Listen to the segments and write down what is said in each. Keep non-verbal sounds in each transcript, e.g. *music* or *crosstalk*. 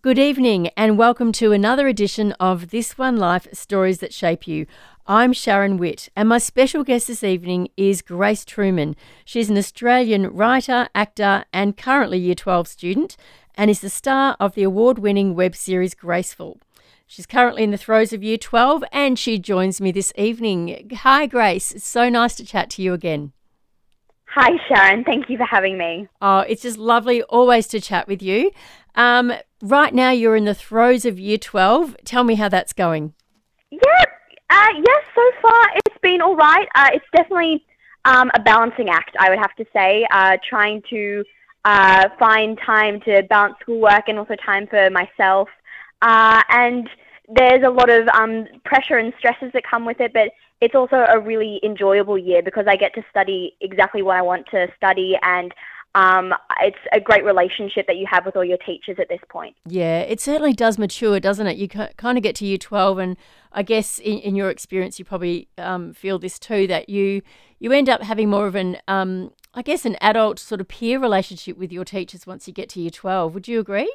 Good evening, and welcome to another edition of This One Life Stories That Shape You. I'm Sharon Witt, and my special guest this evening is Grace Truman. She's an Australian writer, actor, and currently Year 12 student, and is the star of the award winning web series Graceful. She's currently in the throes of Year 12, and she joins me this evening. Hi, Grace. It's so nice to chat to you again. Hi, Sharon. Thank you for having me. Oh, it's just lovely always to chat with you. Um, right now, you're in the throes of year 12. Tell me how that's going. Yeah, uh, yes, so far it's been all right. Uh, it's definitely um, a balancing act, I would have to say, uh, trying to uh, find time to balance schoolwork and also time for myself. Uh, and there's a lot of um, pressure and stresses that come with it, but it's also a really enjoyable year because I get to study exactly what I want to study and um, it's a great relationship that you have with all your teachers at this point. Yeah, it certainly does mature, doesn't it? You kind of get to year 12, and I guess in, in your experience, you probably um, feel this too that you you end up having more of an, um, I guess, an adult sort of peer relationship with your teachers once you get to year 12. Would you agree?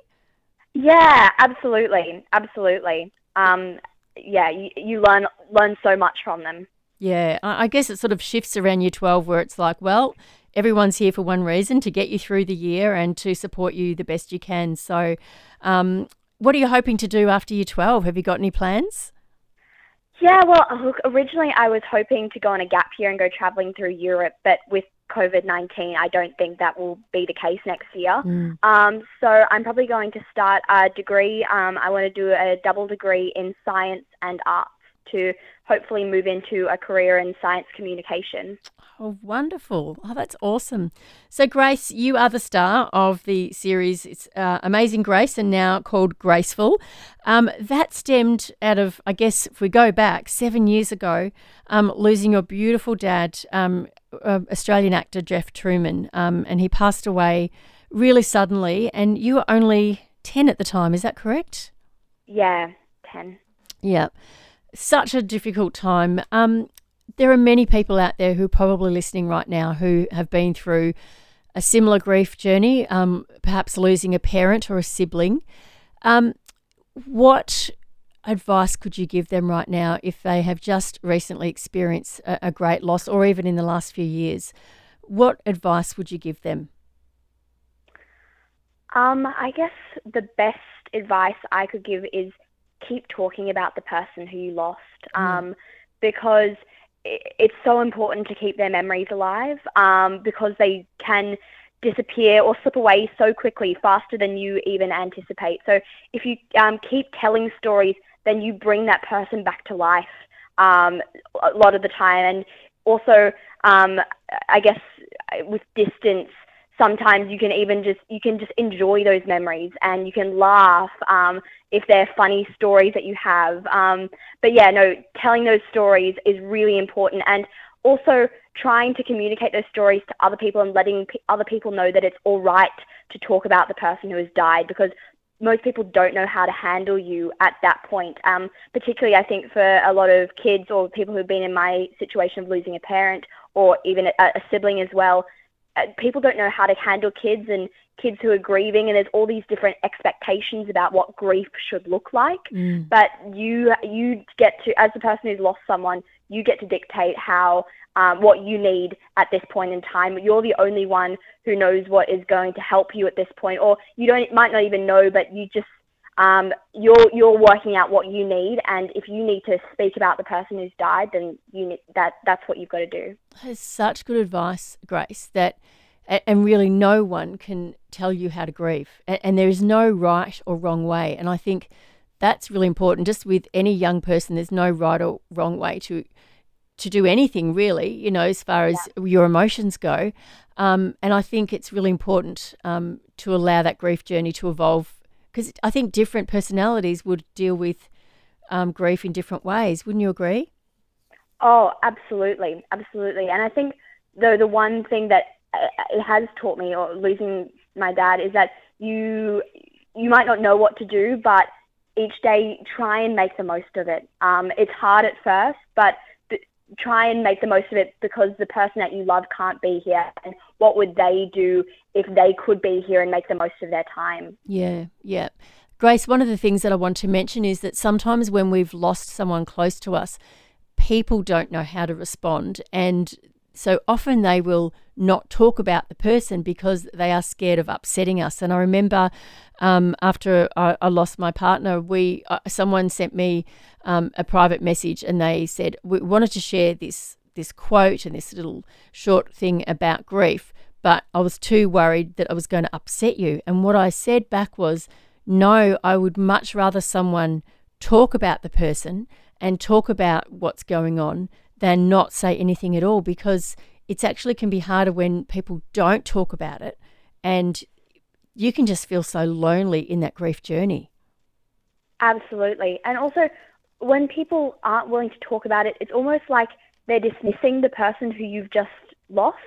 Yeah, absolutely, absolutely. Um, yeah, you, you learn learn so much from them. Yeah, I guess it sort of shifts around year 12 where it's like, well, everyone's here for one reason to get you through the year and to support you the best you can. So, um, what are you hoping to do after year 12? Have you got any plans? Yeah, well, look, originally I was hoping to go on a gap year and go traveling through Europe, but with COVID 19, I don't think that will be the case next year. Mm. Um, so I'm probably going to start a degree. Um, I want to do a double degree in science and arts to hopefully move into a career in science communication. Oh, wonderful. Oh, that's awesome. So, Grace, you are the star of the series. It's uh, Amazing Grace and now called Graceful. Um, that stemmed out of, I guess, if we go back seven years ago, um, losing your beautiful dad, um, uh, Australian actor Jeff Truman, um, and he passed away really suddenly. And you were only 10 at the time, is that correct? Yeah, 10. Yeah. Such a difficult time. Um, there are many people out there who are probably listening right now who have been through a similar grief journey, um, perhaps losing a parent or a sibling. Um, what advice could you give them right now if they have just recently experienced a, a great loss or even in the last few years? What advice would you give them? Um, I guess the best advice I could give is keep talking about the person who you lost mm. um, because it's so important to keep their memories alive um, because they can disappear or slip away so quickly, faster than you even anticipate. So if you um, keep telling stories, then you bring that person back to life um, a lot of the time. And also, um, I guess with distance, sometimes you can even just you can just enjoy those memories and you can laugh um, if they're funny stories that you have. Um, but yeah, no, telling those stories is really important and also trying to communicate those stories to other people and letting p- other people know that it's all right to talk about the person who has died because most people don't know how to handle you at that point. Um, particularly, I think for a lot of kids or people who've been in my situation of losing a parent or even a, a sibling as well, people don't know how to handle kids and kids who are grieving and there's all these different expectations about what grief should look like mm. but you you get to as the person who's lost someone you get to dictate how um, what you need at this point in time you're the only one who knows what is going to help you at this point or you don't might not even know but you just um, you're you're working out what you need, and if you need to speak about the person who's died, then you need, that that's what you've got to do. That is such good advice, Grace. That and really no one can tell you how to grieve, and there is no right or wrong way. And I think that's really important. Just with any young person, there's no right or wrong way to to do anything really. You know, as far as yeah. your emotions go. Um, and I think it's really important um, to allow that grief journey to evolve because I think different personalities would deal with um, grief in different ways. Wouldn't you agree? Oh, absolutely, absolutely. And I think though the one thing that uh, it has taught me, or losing my dad, is that you you might not know what to do, but each day try and make the most of it. Um, it's hard at first, but try and make the most of it because the person that you love can't be here. And what would they do if they could be here and make the most of their time? Yeah, yeah. Grace, one of the things that I want to mention is that sometimes when we've lost someone close to us, people don't know how to respond. And so often they will not talk about the person because they are scared of upsetting us. And I remember um, after I, I, lost my partner, we uh, someone sent me um, a private message and they said we wanted to share this this quote and this little short thing about grief, but I was too worried that I was going to upset you. And what I said back was, no, I would much rather someone talk about the person and talk about what's going on than not say anything at all because it's actually can be harder when people don't talk about it and you can just feel so lonely in that grief journey. Absolutely. And also, when people aren't willing to talk about it, it's almost like they're dismissing the person who you've just lost.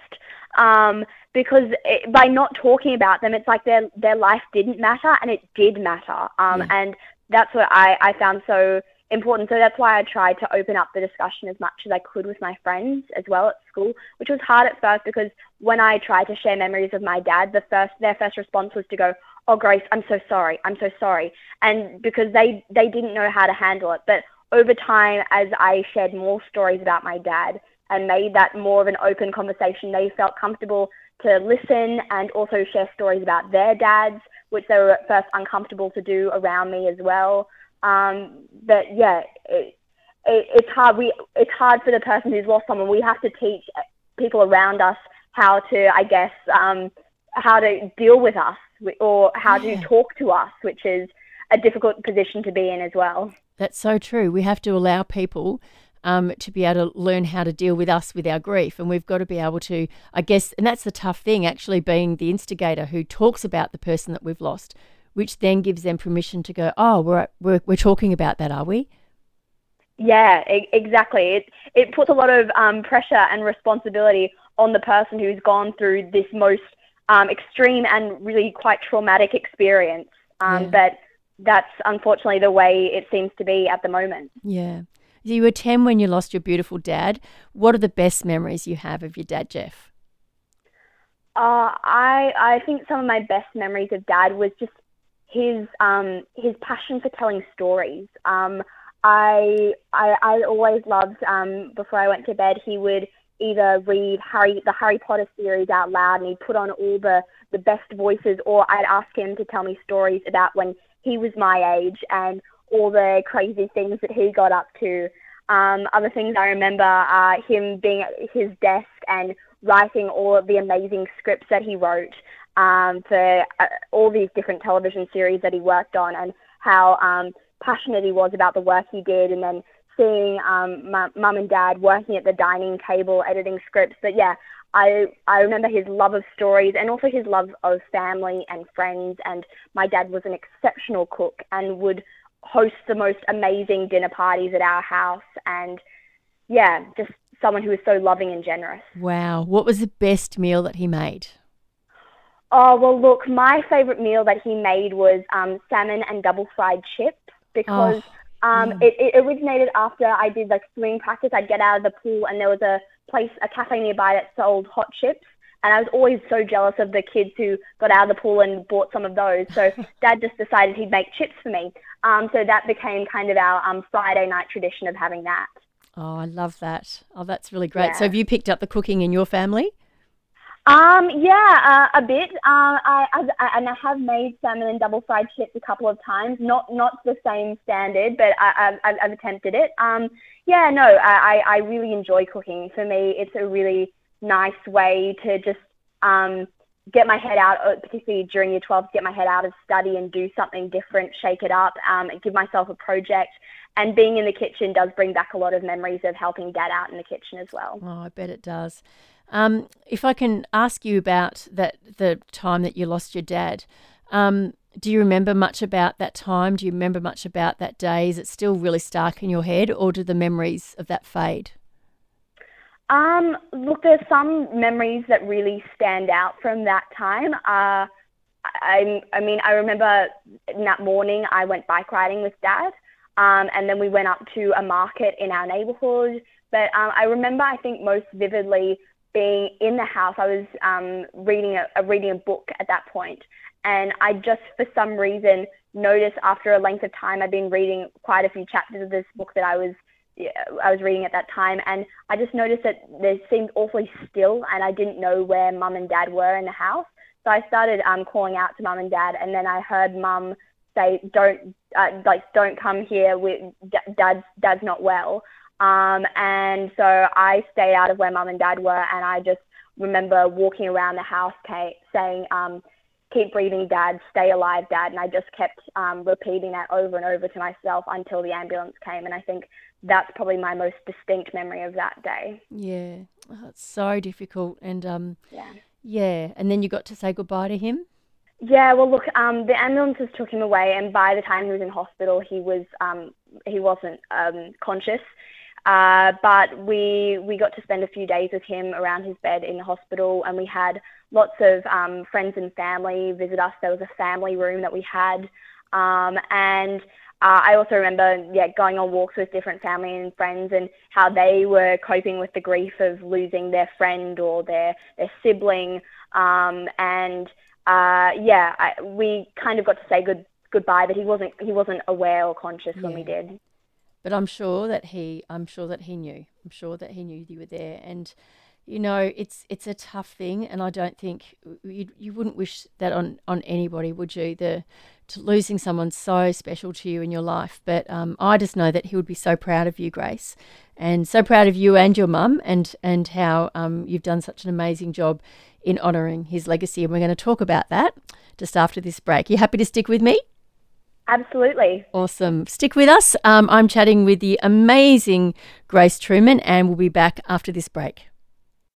Um, because it, by not talking about them, it's like their their life didn't matter, and it did matter. Um, yeah. And that's what I, I found so important. So that's why I tried to open up the discussion as much as I could with my friends as well at school, which was hard at first because when I tried to share memories of my dad, the first their first response was to go, "Oh, Grace, I'm so sorry. I'm so sorry," and because they they didn't know how to handle it. But over time, as I shared more stories about my dad and made that more of an open conversation, they felt comfortable to listen and also share stories about their dads, which they were at first uncomfortable to do around me as well. Um, but yeah, it, it, it's hard. We it's hard for the person who's lost someone. We have to teach people around us how to, I guess, um, how to deal with us or how yeah. to talk to us, which is a difficult position to be in as well. That's so true. We have to allow people um, to be able to learn how to deal with us with our grief. And we've got to be able to, I guess, and that's the tough thing actually being the instigator who talks about the person that we've lost which then gives them permission to go, oh, we're, we're, we're talking about that, are we? Yeah, exactly. It, it puts a lot of um, pressure and responsibility on the person who's gone through this most um, extreme and really quite traumatic experience. Um, yeah. But that's unfortunately the way it seems to be at the moment. Yeah. You were 10 when you lost your beautiful dad. What are the best memories you have of your dad, Jeff? Uh, I I think some of my best memories of dad was just his um, his passion for telling stories. Um, I, I I always loved um, before I went to bed. He would either read Harry the Harry Potter series out loud, and he'd put on all the the best voices, or I'd ask him to tell me stories about when he was my age and all the crazy things that he got up to. Um, other things I remember are him being at his desk and writing all of the amazing scripts that he wrote um, for uh, all these different television series that he worked on and how um, passionate he was about the work he did and then seeing um, mum and dad working at the dining table editing scripts. But yeah, I, I remember his love of stories and also his love of family and friends. And my dad was an exceptional cook and would host the most amazing dinner parties at our house. And yeah, just someone who was so loving and generous. Wow. What was the best meal that he made? Oh, well, look, my favourite meal that he made was um, salmon and double fried chips because oh, um, it, it originated after I did like swimming practice. I'd get out of the pool and there was a place, a cafe nearby that sold hot chips. And I was always so jealous of the kids who got out of the pool and bought some of those. So *laughs* dad just decided he'd make chips for me. Um, so that became kind of our um, Friday night tradition of having that. Oh, I love that. Oh, that's really great. Yeah. So have you picked up the cooking in your family? Um, yeah, uh, a bit. Uh, I, I, and I have made salmon and double fried chips a couple of times. Not not the same standard, but I, I've, I've attempted it. Um, yeah, no, I, I really enjoy cooking. For me, it's a really nice way to just um, get my head out, uh, particularly during year 12, get my head out of study and do something different, shake it up, um, give myself a project. And being in the kitchen does bring back a lot of memories of helping dad out in the kitchen as well. Oh, I bet it does. Um, if I can ask you about that, the time that you lost your dad, um, do you remember much about that time? Do you remember much about that day? Is it still really stark in your head, or do the memories of that fade? Um, look, there's some memories that really stand out from that time. Uh, I, I mean, I remember that morning I went bike riding with dad, um, and then we went up to a market in our neighborhood. But um, I remember, I think most vividly, being in the house, I was um, reading a, a reading a book at that point, and I just for some reason noticed after a length of time, I'd been reading quite a few chapters of this book that I was I was reading at that time, and I just noticed that there seemed awfully still, and I didn't know where mum and dad were in the house. So I started um, calling out to mum and dad, and then I heard mum say, "Don't uh, like, don't come here. With dad's dad's not well." Um, and so I stayed out of where mum and dad were, and I just remember walking around the house, Kate, saying, um, "Keep breathing, Dad. Stay alive, Dad." And I just kept um, repeating that over and over to myself until the ambulance came. And I think that's probably my most distinct memory of that day. Yeah, oh, it's so difficult, and um, yeah, yeah. And then you got to say goodbye to him. Yeah, well, look, um, the ambulances took him away, and by the time he was in hospital, he was um, he wasn't um, conscious. Uh, but we we got to spend a few days with him around his bed in the hospital, and we had lots of um, friends and family visit us. There was a family room that we had, um, and uh, I also remember, yeah, going on walks with different family and friends and how they were coping with the grief of losing their friend or their their sibling. Um, and uh, yeah, I, we kind of got to say good goodbye, but he wasn't he wasn't aware or conscious yeah. when we did. But I'm sure that he, I'm sure that he knew. I'm sure that he knew you were there, and you know, it's it's a tough thing, and I don't think you you wouldn't wish that on on anybody, would you? The losing someone so special to you in your life. But um, I just know that he would be so proud of you, Grace, and so proud of you and your mum, and and how um, you've done such an amazing job in honouring his legacy. And we're going to talk about that just after this break. You happy to stick with me? Absolutely. Awesome. Stick with us. Um, I'm chatting with the amazing Grace Truman, and we'll be back after this break.